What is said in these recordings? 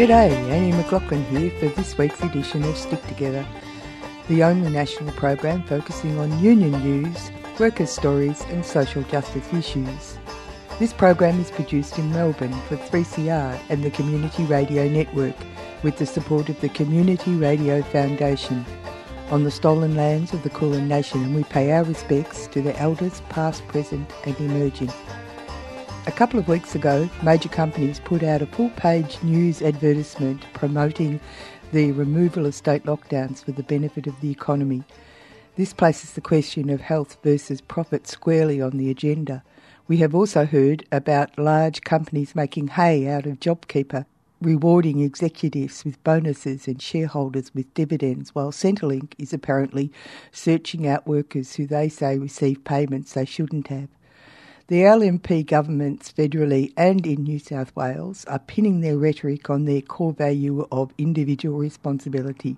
G'day, Annie McLaughlin here for this week's edition of Stick Together, the only national program focusing on union news, workers' stories, and social justice issues. This program is produced in Melbourne for 3CR and the Community Radio Network with the support of the Community Radio Foundation on the stolen lands of the Kulin Nation, and we pay our respects to the elders past, present, and emerging. A couple of weeks ago, major companies put out a full page news advertisement promoting the removal of state lockdowns for the benefit of the economy. This places the question of health versus profit squarely on the agenda. We have also heard about large companies making hay out of JobKeeper, rewarding executives with bonuses and shareholders with dividends, while Centrelink is apparently searching out workers who they say receive payments they shouldn't have. The LNP governments federally and in New South Wales are pinning their rhetoric on their core value of individual responsibility,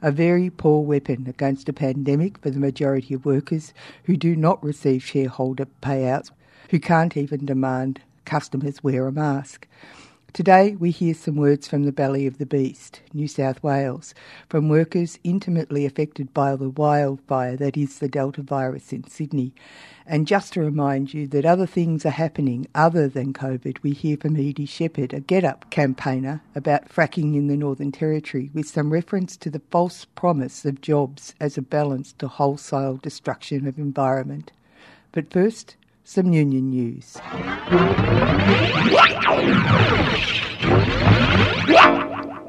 a very poor weapon against a pandemic for the majority of workers who do not receive shareholder payouts, who can't even demand customers wear a mask. Today, we hear some words from the belly of the beast, New South Wales, from workers intimately affected by the wildfire that is the Delta virus in Sydney. And just to remind you that other things are happening other than COVID, we hear from Edie Shepherd, a GetUp campaigner about fracking in the Northern Territory, with some reference to the false promise of jobs as a balance to wholesale destruction of environment. But first, some union news.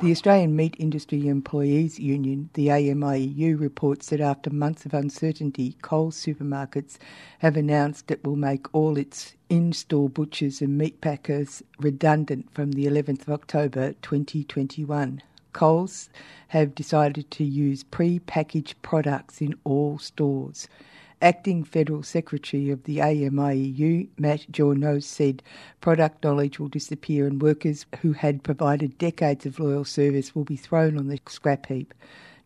The Australian Meat Industry Employees Union, the AMIEU, reports that after months of uncertainty, Coles supermarkets have announced it will make all its in-store butchers and meat packers redundant from the 11th of October 2021. Coles have decided to use pre-packaged products in all stores. Acting Federal Secretary of the AMIEU, Matt Journeaux, said product knowledge will disappear and workers who had provided decades of loyal service will be thrown on the scrap heap.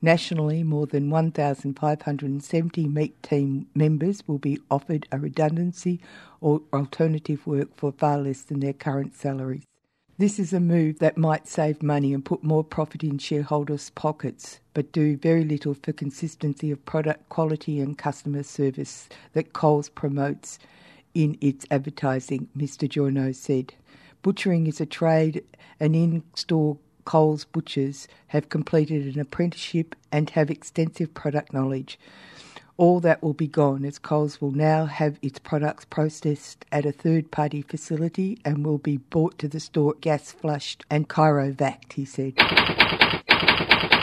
Nationally, more than 1,570 meat team members will be offered a redundancy or alternative work for far less than their current salaries. This is a move that might save money and put more profit in shareholders' pockets, but do very little for consistency of product quality and customer service that Coles promotes in its advertising, Mr. Journeaux said. Butchering is a trade, and in store Coles butchers have completed an apprenticeship and have extensive product knowledge. All that will be gone as Coles will now have its products processed at a third party facility and will be brought to the store gas flushed and cryovac, he said.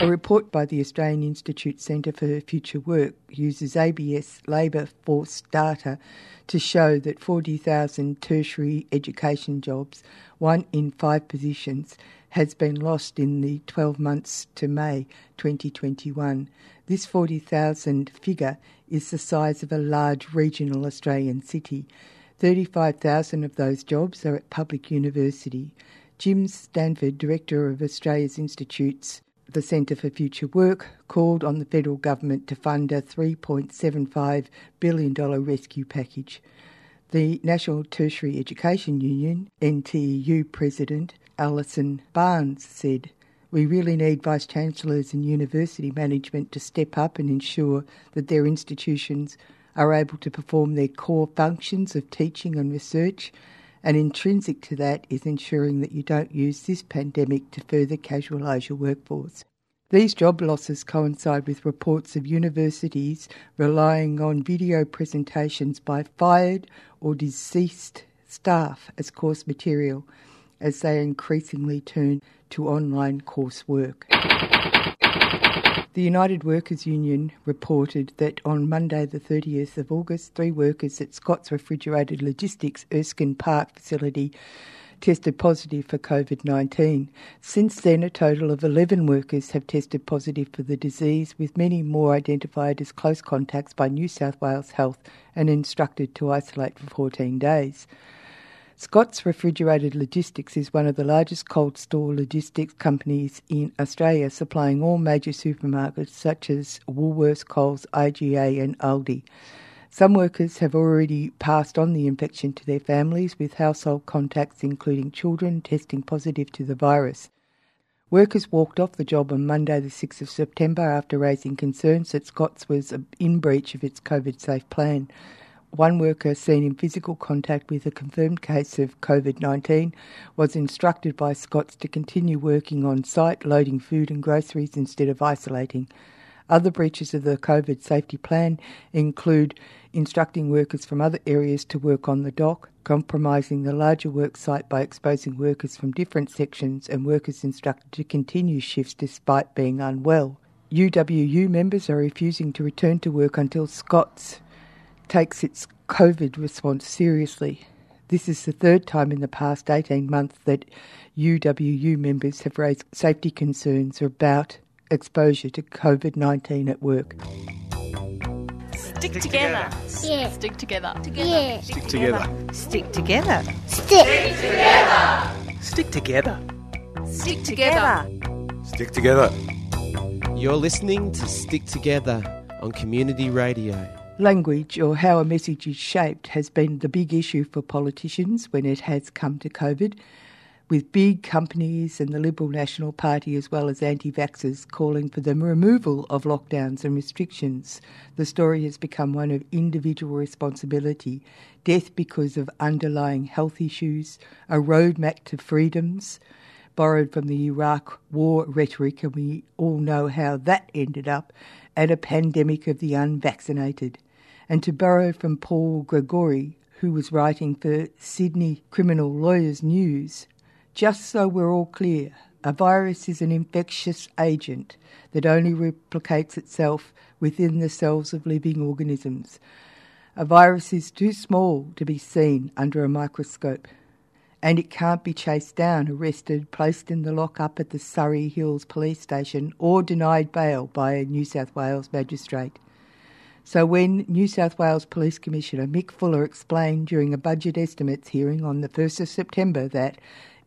A report by the Australian Institute Centre for Future Work uses ABS labour force data to show that 40,000 tertiary education jobs, one in five positions, has been lost in the 12 months to May 2021. This 40,000 figure is the size of a large regional Australian city. 35,000 of those jobs are at public university. Jim Stanford, Director of Australia's Institutes, the Centre for Future Work, called on the federal government to fund a $3.75 billion rescue package. The National Tertiary Education Union, NTEU President Alison Barnes said, We really need Vice Chancellors and university management to step up and ensure that their institutions are able to perform their core functions of teaching and research. And intrinsic to that is ensuring that you don't use this pandemic to further casualise your workforce. These job losses coincide with reports of universities relying on video presentations by fired or deceased staff as course material as they increasingly turn to online coursework. The United Workers Union reported that on Monday, the 30th of August, three workers at Scott's Refrigerated Logistics Erskine Park facility tested positive for COVID 19. Since then, a total of 11 workers have tested positive for the disease, with many more identified as close contacts by New South Wales Health and instructed to isolate for 14 days. Scott's Refrigerated Logistics is one of the largest cold store logistics companies in Australia, supplying all major supermarkets such as Woolworths, Coles, IGA, and Aldi. Some workers have already passed on the infection to their families, with household contacts, including children, testing positive to the virus. Workers walked off the job on Monday, the 6th of September, after raising concerns that Scott's was in breach of its COVID safe plan. One worker seen in physical contact with a confirmed case of COVID 19 was instructed by Scott's to continue working on site, loading food and groceries instead of isolating. Other breaches of the COVID safety plan include instructing workers from other areas to work on the dock, compromising the larger work site by exposing workers from different sections, and workers instructed to continue shifts despite being unwell. UWU members are refusing to return to work until Scott's takes its COVID response seriously. This is the third time in the past 18 months that UWU members have raised safety concerns about exposure to COVID 19 at work. Stick together. Yeah. Stick together. Yeah. Stick together. Stick together. Stick. Together. Stick together. Stick together. Stick together. You're listening to Stick Together on Community Radio. Language, or how a message is shaped, has been the big issue for politicians when it has come to COVID, with big companies and the Liberal National Party, as well as anti vaxxers, calling for the removal of lockdowns and restrictions. The story has become one of individual responsibility death because of underlying health issues, a roadmap to freedoms. Borrowed from the Iraq war rhetoric, and we all know how that ended up, and a pandemic of the unvaccinated. And to borrow from Paul Gregory, who was writing for Sydney Criminal Lawyers News, just so we're all clear, a virus is an infectious agent that only replicates itself within the cells of living organisms. A virus is too small to be seen under a microscope, and it can't be chased down, arrested, placed in the lockup at the Surry Hills Police Station, or denied bail by a New South Wales magistrate. So when New South Wales Police Commissioner Mick Fuller explained during a budget estimates hearing on the 1st of September that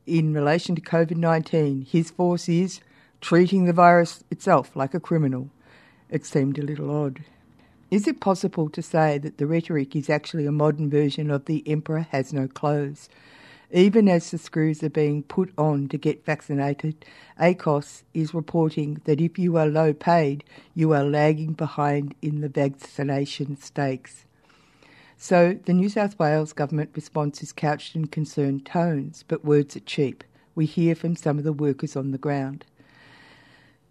in relation to COVID 19, his force is treating the virus itself like a criminal. It seemed a little odd. Is it possible to say that the rhetoric is actually a modern version of the Emperor has no clothes? Even as the screws are being put on to get vaccinated, ACOSS is reporting that if you are low paid, you are lagging behind in the vaccination stakes. So the New South Wales government response is couched in concerned tones, but words are cheap. We hear from some of the workers on the ground.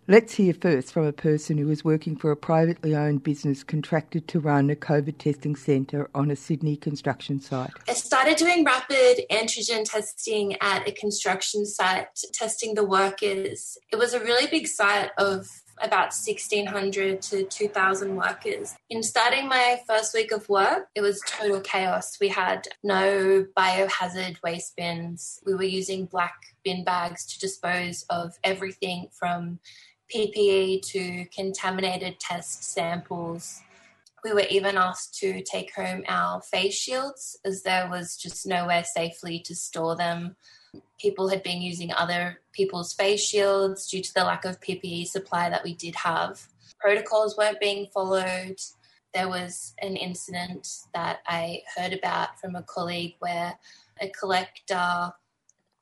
Let's hear first from a person who is working for a privately owned business contracted to run a COVID testing centre on a Sydney construction site. I started doing rapid antigen testing at a construction site, testing the workers. It was a really big site of about 1,600 to 2,000 workers. In starting my first week of work, it was total chaos. We had no biohazard waste bins. We were using black bin bags to dispose of everything from PPE to contaminated test samples. We were even asked to take home our face shields as there was just nowhere safely to store them. People had been using other people's face shields due to the lack of PPE supply that we did have. Protocols weren't being followed. There was an incident that I heard about from a colleague where a collector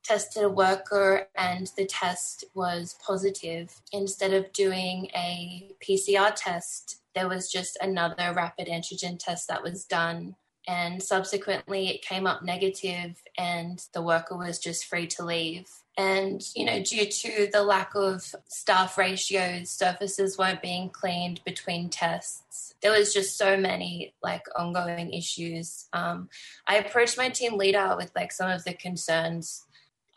tested a worker and the test was positive. Instead of doing a PCR test, there was just another rapid antigen test that was done. And subsequently, it came up negative, and the worker was just free to leave. And, you know, due to the lack of staff ratios, surfaces weren't being cleaned between tests. There was just so many like ongoing issues. Um, I approached my team leader with like some of the concerns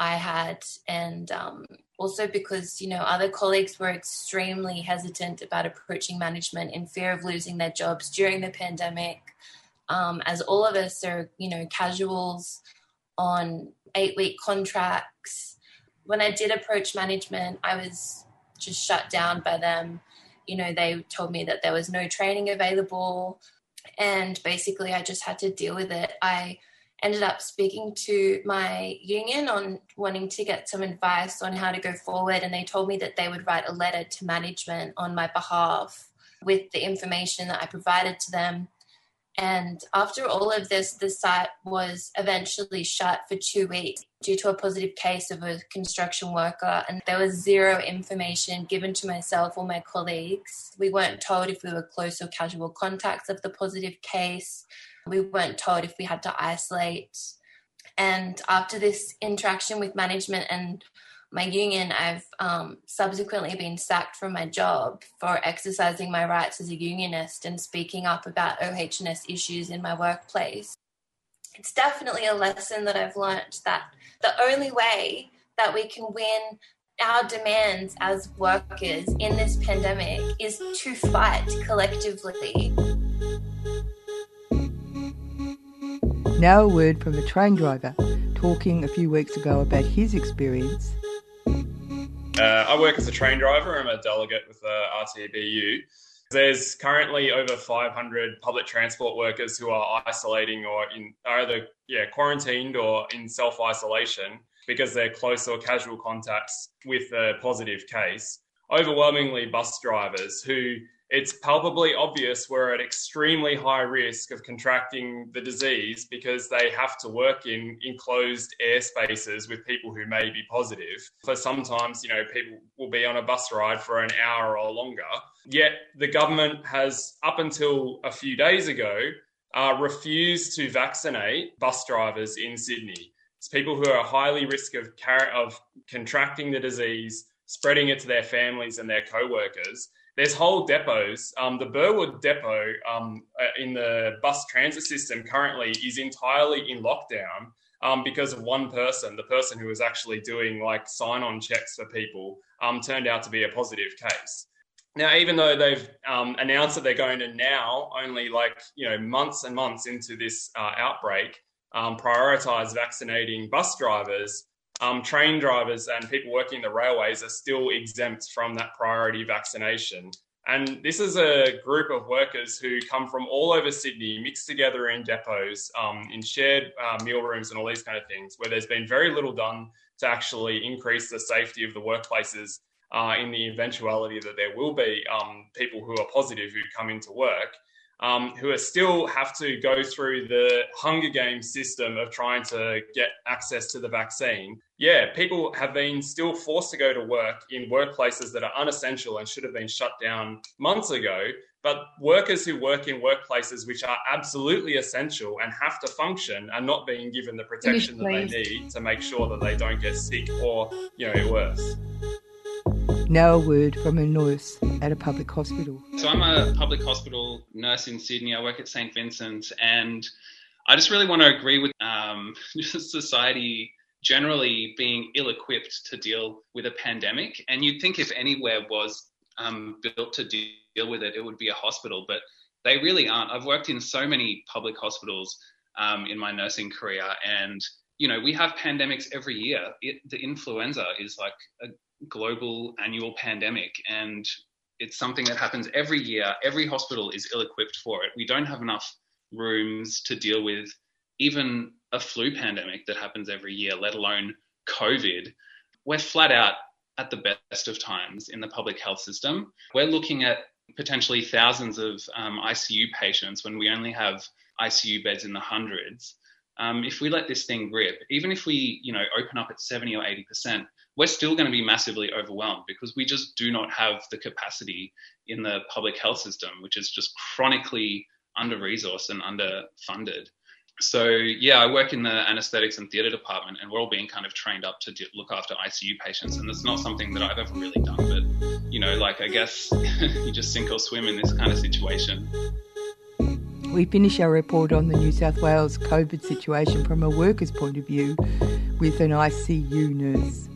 I had, and um, also because you know other colleagues were extremely hesitant about approaching management in fear of losing their jobs during the pandemic. Um, as all of us are, you know, casuals on eight-week contracts. When I did approach management, I was just shut down by them. You know, they told me that there was no training available, and basically, I just had to deal with it. I ended up speaking to my union on wanting to get some advice on how to go forward. And they told me that they would write a letter to management on my behalf with the information that I provided to them. And after all of this, the site was eventually shut for two weeks due to a positive case of a construction worker. And there was zero information given to myself or my colleagues. We weren't told if we were close or casual contacts of the positive case. We weren't told if we had to isolate. And after this interaction with management and my union, I've um, subsequently been sacked from my job for exercising my rights as a unionist and speaking up about OHS issues in my workplace. It's definitely a lesson that I've learned that the only way that we can win our demands as workers in this pandemic is to fight collectively. Now, a word from a train driver talking a few weeks ago about his experience uh, I work as a train driver. I'm a delegate with the RTBU. There's currently over 500 public transport workers who are isolating or in are either yeah quarantined or in self isolation because they're close or casual contacts with a positive case. Overwhelmingly, bus drivers who it's palpably obvious we're at extremely high risk of contracting the disease because they have to work in enclosed air spaces with people who may be positive. For sometimes, you know, people will be on a bus ride for an hour or longer. Yet the government has, up until a few days ago, uh, refused to vaccinate bus drivers in Sydney. It's people who are highly risk of, car- of contracting the disease, spreading it to their families and their co-workers there's whole depots. Um, the Burwood depot um, uh, in the bus transit system currently is entirely in lockdown um, because of one person. The person who was actually doing like sign on checks for people um, turned out to be a positive case. Now, even though they've um, announced that they're going to now, only like you know months and months into this uh, outbreak, um, prioritize vaccinating bus drivers um, train drivers and people working the railways are still exempt from that priority vaccination. And this is a group of workers who come from all over Sydney, mixed together in depots, um, in shared uh, meal rooms, and all these kind of things, where there's been very little done to actually increase the safety of the workplaces uh, in the eventuality that there will be um, people who are positive who come into work um, who are still have to go through the Hunger Games system of trying to get access to the vaccine. Yeah, people have been still forced to go to work in workplaces that are unessential and should have been shut down months ago. But workers who work in workplaces which are absolutely essential and have to function are not being given the protection that they need to make sure that they don't get sick or, you know, worse. Now a word from a nurse at a public hospital. So I'm a public hospital nurse in Sydney. I work at St Vincent's, and I just really want to agree with um, society generally being ill-equipped to deal with a pandemic. And you'd think if anywhere was um, built to deal with it, it would be a hospital, but they really aren't. I've worked in so many public hospitals um, in my nursing career, and you know we have pandemics every year. It, the influenza is like a global annual pandemic and it's something that happens every year. Every hospital is ill equipped for it. We don't have enough rooms to deal with even a flu pandemic that happens every year, let alone COVID. We're flat out at the best of times in the public health system. We're looking at potentially thousands of um, ICU patients when we only have ICU beds in the hundreds. Um, if we let this thing rip, even if we, you know, open up at 70 or 80 percent, we're still going to be massively overwhelmed because we just do not have the capacity in the public health system, which is just chronically under resourced and underfunded. So yeah, I work in the anesthetics and theatre department, and we're all being kind of trained up to look after ICU patients, and it's not something that I've ever really done. But you know, like I guess you just sink or swim in this kind of situation. We finish our report on the New South Wales COVID situation from a worker's point of view with an ICU nurse.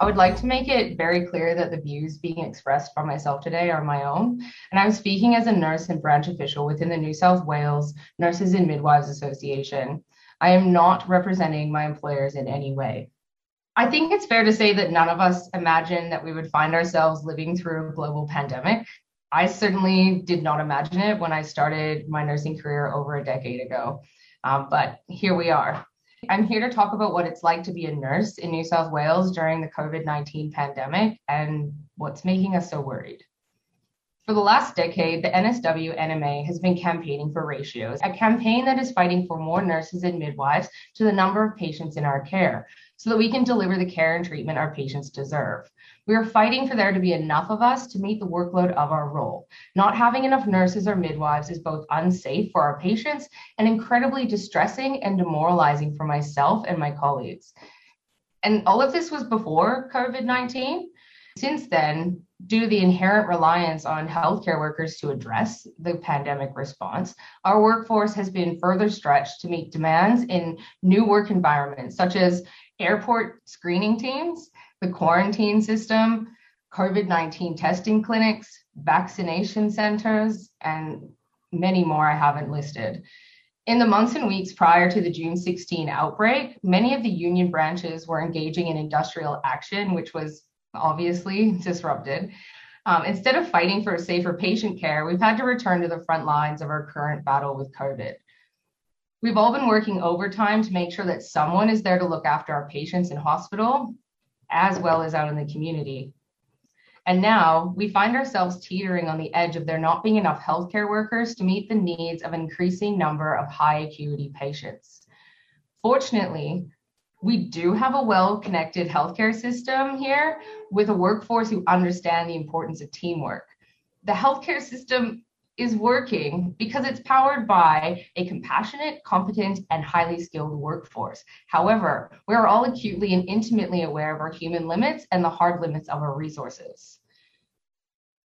I would like to make it very clear that the views being expressed by myself today are my own, and I'm speaking as a nurse and branch official within the New South Wales Nurses and Midwives Association. I am not representing my employers in any way. I think it's fair to say that none of us imagined that we would find ourselves living through a global pandemic. I certainly did not imagine it when I started my nursing career over a decade ago, um, but here we are. I'm here to talk about what it's like to be a nurse in New South Wales during the COVID 19 pandemic and what's making us so worried. For the last decade, the NSW NMA has been campaigning for ratios, a campaign that is fighting for more nurses and midwives to the number of patients in our care so that we can deliver the care and treatment our patients deserve. We are fighting for there to be enough of us to meet the workload of our role. Not having enough nurses or midwives is both unsafe for our patients and incredibly distressing and demoralizing for myself and my colleagues. And all of this was before COVID 19. Since then, due to the inherent reliance on healthcare workers to address the pandemic response, our workforce has been further stretched to meet demands in new work environments, such as airport screening teams, the quarantine system, COVID 19 testing clinics, vaccination centers, and many more I haven't listed. In the months and weeks prior to the June 16 outbreak, many of the union branches were engaging in industrial action, which was obviously disrupted. Um, instead of fighting for safer patient care, we've had to return to the front lines of our current battle with COVID. We've all been working overtime to make sure that someone is there to look after our patients in hospital, as well as out in the community. And now we find ourselves teetering on the edge of there not being enough healthcare workers to meet the needs of an increasing number of high acuity patients. Fortunately, we do have a well connected healthcare system here with a workforce who understand the importance of teamwork. The healthcare system is working because it's powered by a compassionate, competent, and highly skilled workforce. However, we are all acutely and intimately aware of our human limits and the hard limits of our resources.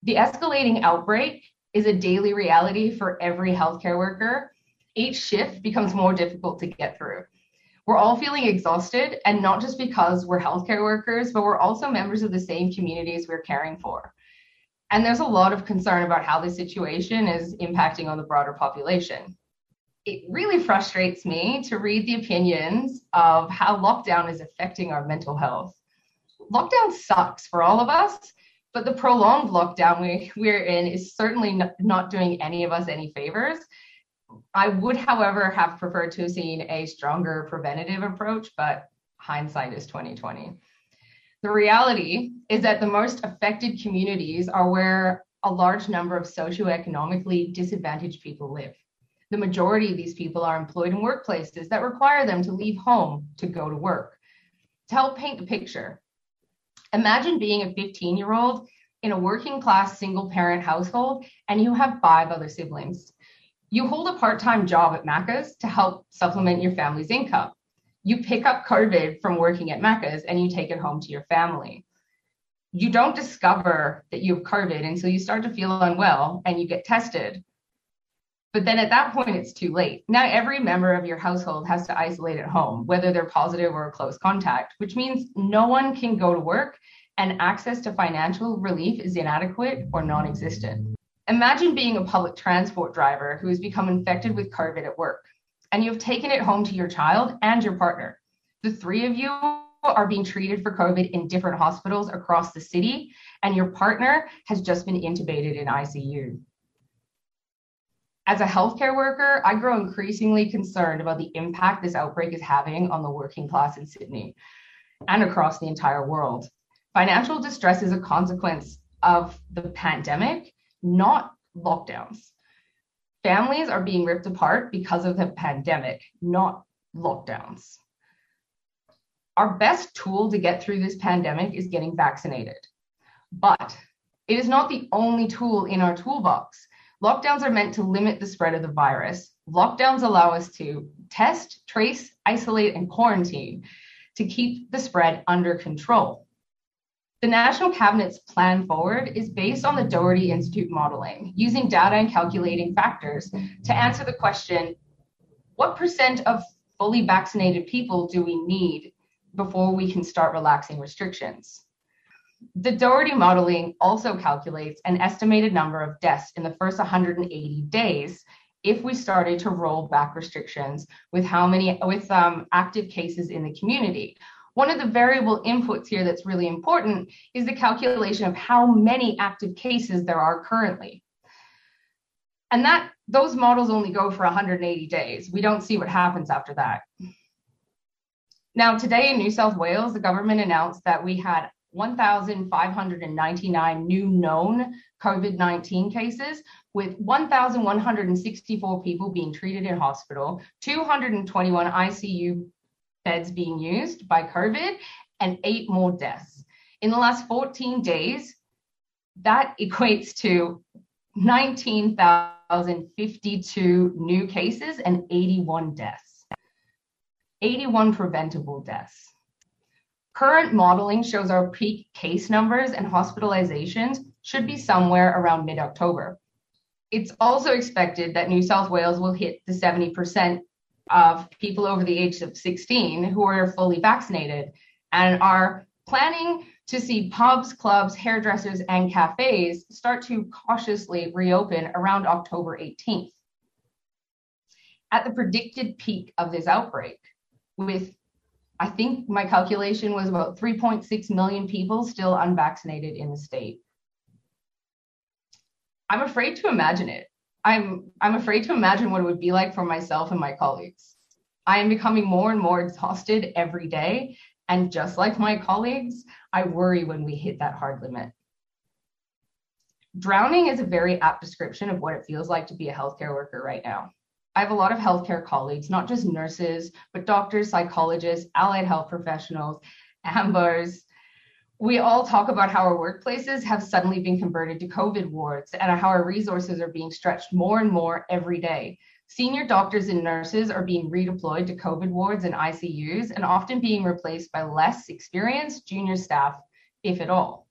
The escalating outbreak is a daily reality for every healthcare worker. Each shift becomes more difficult to get through. We're all feeling exhausted, and not just because we're healthcare workers, but we're also members of the same communities we're caring for. And there's a lot of concern about how the situation is impacting on the broader population. It really frustrates me to read the opinions of how lockdown is affecting our mental health. Lockdown sucks for all of us, but the prolonged lockdown we, we're in is certainly not doing any of us any favors I would, however, have preferred to have seen a stronger preventative approach, but hindsight is 2020. The reality is that the most affected communities are where a large number of socioeconomically disadvantaged people live. The majority of these people are employed in workplaces that require them to leave home to go to work. To help paint the picture, imagine being a 15 year old in a working class single parent household and you have five other siblings. You hold a part time job at Macca's to help supplement your family's income. You pick up COVID from working at Macca's and you take it home to your family. You don't discover that you have COVID until you start to feel unwell and you get tested. But then at that point, it's too late. Now, every member of your household has to isolate at home, whether they're positive or a close contact, which means no one can go to work and access to financial relief is inadequate or non existent. Imagine being a public transport driver who has become infected with COVID at work, and you've taken it home to your child and your partner. The three of you are being treated for COVID in different hospitals across the city, and your partner has just been intubated in ICU. As a healthcare worker, I grow increasingly concerned about the impact this outbreak is having on the working class in Sydney and across the entire world. Financial distress is a consequence of the pandemic not lockdowns. Families are being ripped apart because of the pandemic, not lockdowns. Our best tool to get through this pandemic is getting vaccinated. But it is not the only tool in our toolbox. Lockdowns are meant to limit the spread of the virus. Lockdowns allow us to test, trace, isolate, and quarantine to keep the spread under control. The National Cabinet's plan forward is based on the Doherty Institute modeling, using data and calculating factors to answer the question what percent of fully vaccinated people do we need before we can start relaxing restrictions? The Doherty modeling also calculates an estimated number of deaths in the first 180 days if we started to roll back restrictions with how many with um, active cases in the community one of the variable inputs here that's really important is the calculation of how many active cases there are currently. And that those models only go for 180 days. We don't see what happens after that. Now, today in New South Wales, the government announced that we had 1,599 new known COVID 19 cases, with 1,164 people being treated in hospital, 221 ICU beds being used by COVID, and eight more deaths. In the last 14 days, that equates to 19,052 new cases and 81 deaths. 81 preventable deaths. Current modeling shows our peak case numbers and hospitalizations should be somewhere around mid October. It's also expected that New South Wales will hit the 70% of people over the age of 16 who are fully vaccinated and are planning to see pubs, clubs, hairdressers, and cafes start to cautiously reopen around October 18th. At the predicted peak of this outbreak, with I think my calculation was about 3.6 million people still unvaccinated in the state. I'm afraid to imagine it. I'm I'm afraid to imagine what it would be like for myself and my colleagues. I am becoming more and more exhausted every day, and just like my colleagues, I worry when we hit that hard limit. Drowning is a very apt description of what it feels like to be a healthcare worker right now. I have a lot of healthcare colleagues, not just nurses, but doctors, psychologists, allied health professionals, AMBARs. We all talk about how our workplaces have suddenly been converted to COVID wards and how our resources are being stretched more and more every day. Senior doctors and nurses are being redeployed to COVID wards and ICUs and often being replaced by less experienced junior staff, if at all.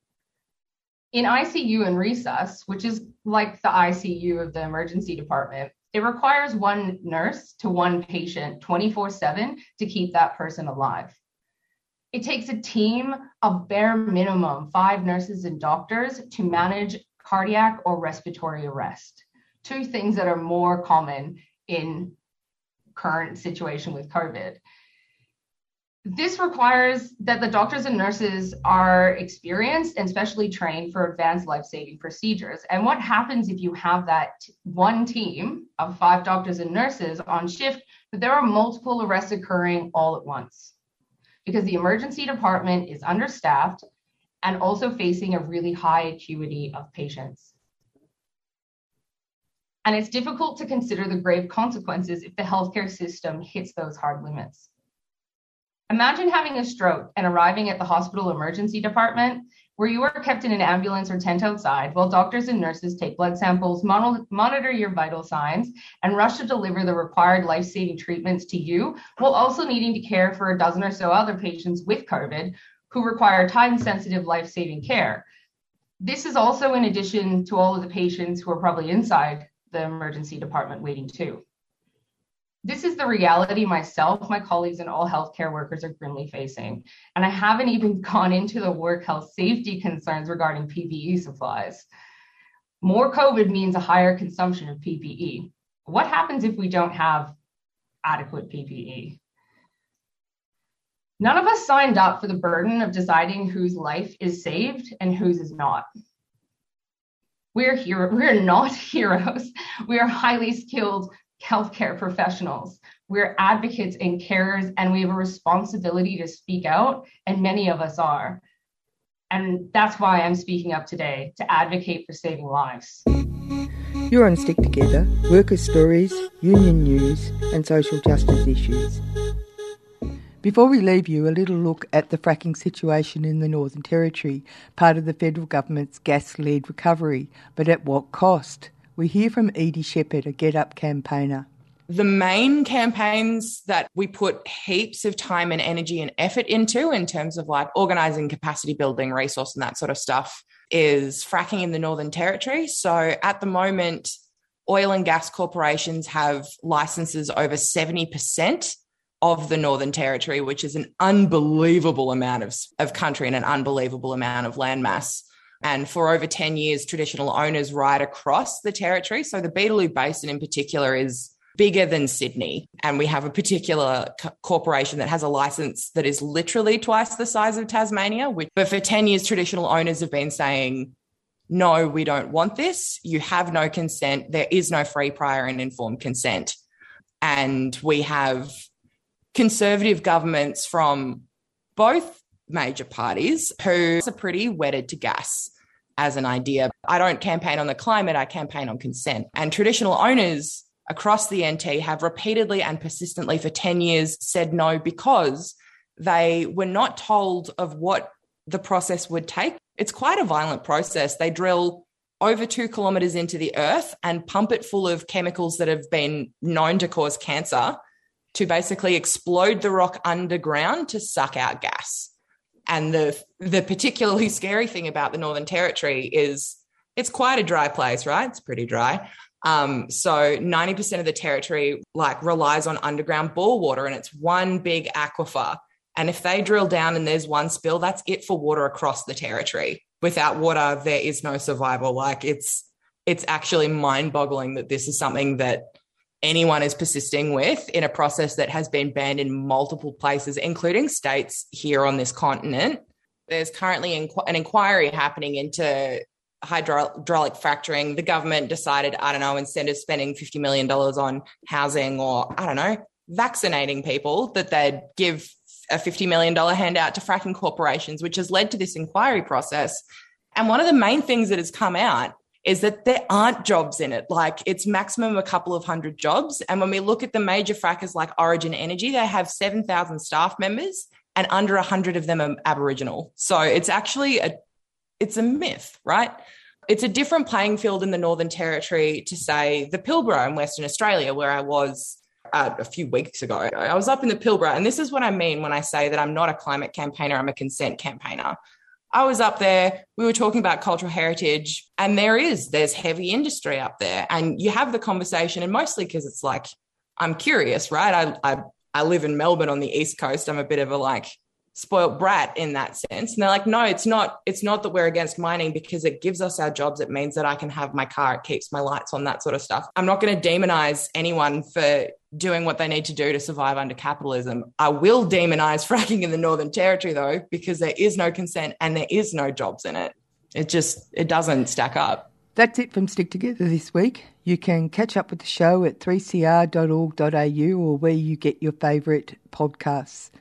In ICU and resus, which is like the ICU of the emergency department, it requires one nurse to one patient 24 7 to keep that person alive. It takes a team of bare minimum five nurses and doctors to manage cardiac or respiratory arrest, two things that are more common in current situation with COVID this requires that the doctors and nurses are experienced and specially trained for advanced life-saving procedures. And what happens if you have that one team of five doctors and nurses on shift, but there are multiple arrests occurring all at once? Because the emergency department is understaffed and also facing a really high acuity of patients. And it's difficult to consider the grave consequences if the healthcare system hits those hard limits. Imagine having a stroke and arriving at the hospital emergency department where you are kept in an ambulance or tent outside while doctors and nurses take blood samples, monitor your vital signs, and rush to deliver the required life saving treatments to you, while also needing to care for a dozen or so other patients with COVID who require time sensitive life saving care. This is also in addition to all of the patients who are probably inside the emergency department waiting too. This is the reality myself, my colleagues, and all healthcare workers are grimly facing. And I haven't even gone into the work health safety concerns regarding PPE supplies. More COVID means a higher consumption of PPE. What happens if we don't have adequate PPE? None of us signed up for the burden of deciding whose life is saved and whose is not. We're hero- we're not heroes. We are highly skilled healthcare professionals. We're advocates and carers, and we have a responsibility to speak out, and many of us are. And that's why I'm speaking up today to advocate for saving lives. You're on Stick Together, workers' stories, union news, and social justice issues. Before we leave you, a little look at the fracking situation in the Northern Territory, part of the federal government's gas led recovery, but at what cost? We hear from Edie Shepherd, a GetUp campaigner. The main campaigns that we put heaps of time and energy and effort into, in terms of like organizing capacity building, resource, and that sort of stuff, is fracking in the Northern Territory. So at the moment, oil and gas corporations have licenses over 70% of the Northern Territory, which is an unbelievable amount of, of country and an unbelievable amount of landmass. And for over 10 years, traditional owners right across the territory. So the Beetaloo Basin in particular is bigger than Sydney. And we have a particular co- corporation that has a license that is literally twice the size of Tasmania. Which, but for 10 years, traditional owners have been saying, no, we don't want this. You have no consent. There is no free, prior, and informed consent. And we have conservative governments from both major parties who are pretty wedded to gas as an idea. I don't campaign on the climate, I campaign on consent. And traditional owners across the NT have repeatedly and persistently for 10 years said no because they were not told of what the process would take. It's quite a violent process. They drill over two kilometers into the earth and pump it full of chemicals that have been known to cause cancer to basically explode the rock underground to suck out gas. And the the particularly scary thing about the Northern Territory is it's quite a dry place, right? It's pretty dry. Um, so 90% of the territory like relies on underground bore water and it's one big aquifer. And if they drill down and there's one spill, that's it for water across the territory. Without water, there is no survival. Like it's it's actually mind-boggling that this is something that anyone is persisting with in a process that has been banned in multiple places, including states here on this continent. There's currently an inquiry happening into hydraulic fracturing. The government decided, I don't know, instead of spending $50 million on housing or, I don't know, vaccinating people, that they'd give a $50 million handout to fracking corporations, which has led to this inquiry process. And one of the main things that has come out is that there aren't jobs in it. Like it's maximum a couple of hundred jobs. And when we look at the major frackers like Origin Energy, they have 7,000 staff members and under 100 of them are Aboriginal. So it's actually a it's a myth, right? It's a different playing field in the Northern Territory to say the Pilbara in Western Australia, where I was uh, a few weeks ago. I was up in the Pilbara, and this is what I mean when I say that I'm not a climate campaigner, I'm a consent campaigner. I was up there, we were talking about cultural heritage, and there is, there's heavy industry up there. And you have the conversation, and mostly because it's like, I'm curious, right? I, I, I live in Melbourne on the East Coast. I'm a bit of a like spoilt brat in that sense. And they're like, no, it's not, it's not that we're against mining because it gives us our jobs. It means that I can have my car, it keeps my lights on, that sort of stuff. I'm not going to demonize anyone for doing what they need to do to survive under capitalism. I will demonize fracking in the Northern Territory though, because there is no consent and there is no jobs in it. It just, it doesn't stack up. That's it from Stick Together this week. You can catch up with the show at 3cr.org.au or where you get your favourite podcasts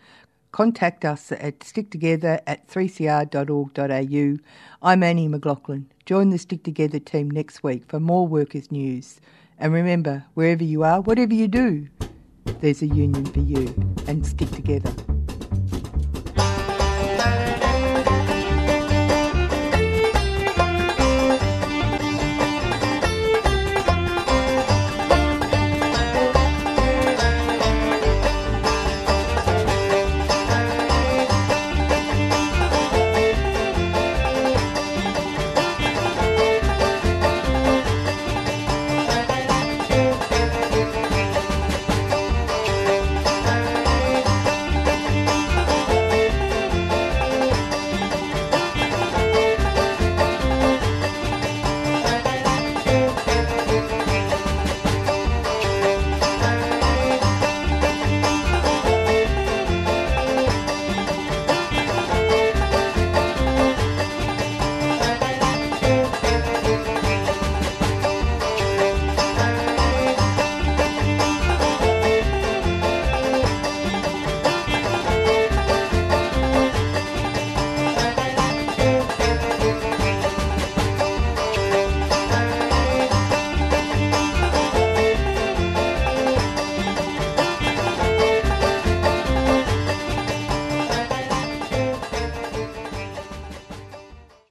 contact us at sticktogether at 3cr.org.au. I'm Annie McLaughlin. Join the Stick Together team next week for more workers' news. And remember, wherever you are, whatever you do, there's a union for you. And stick together.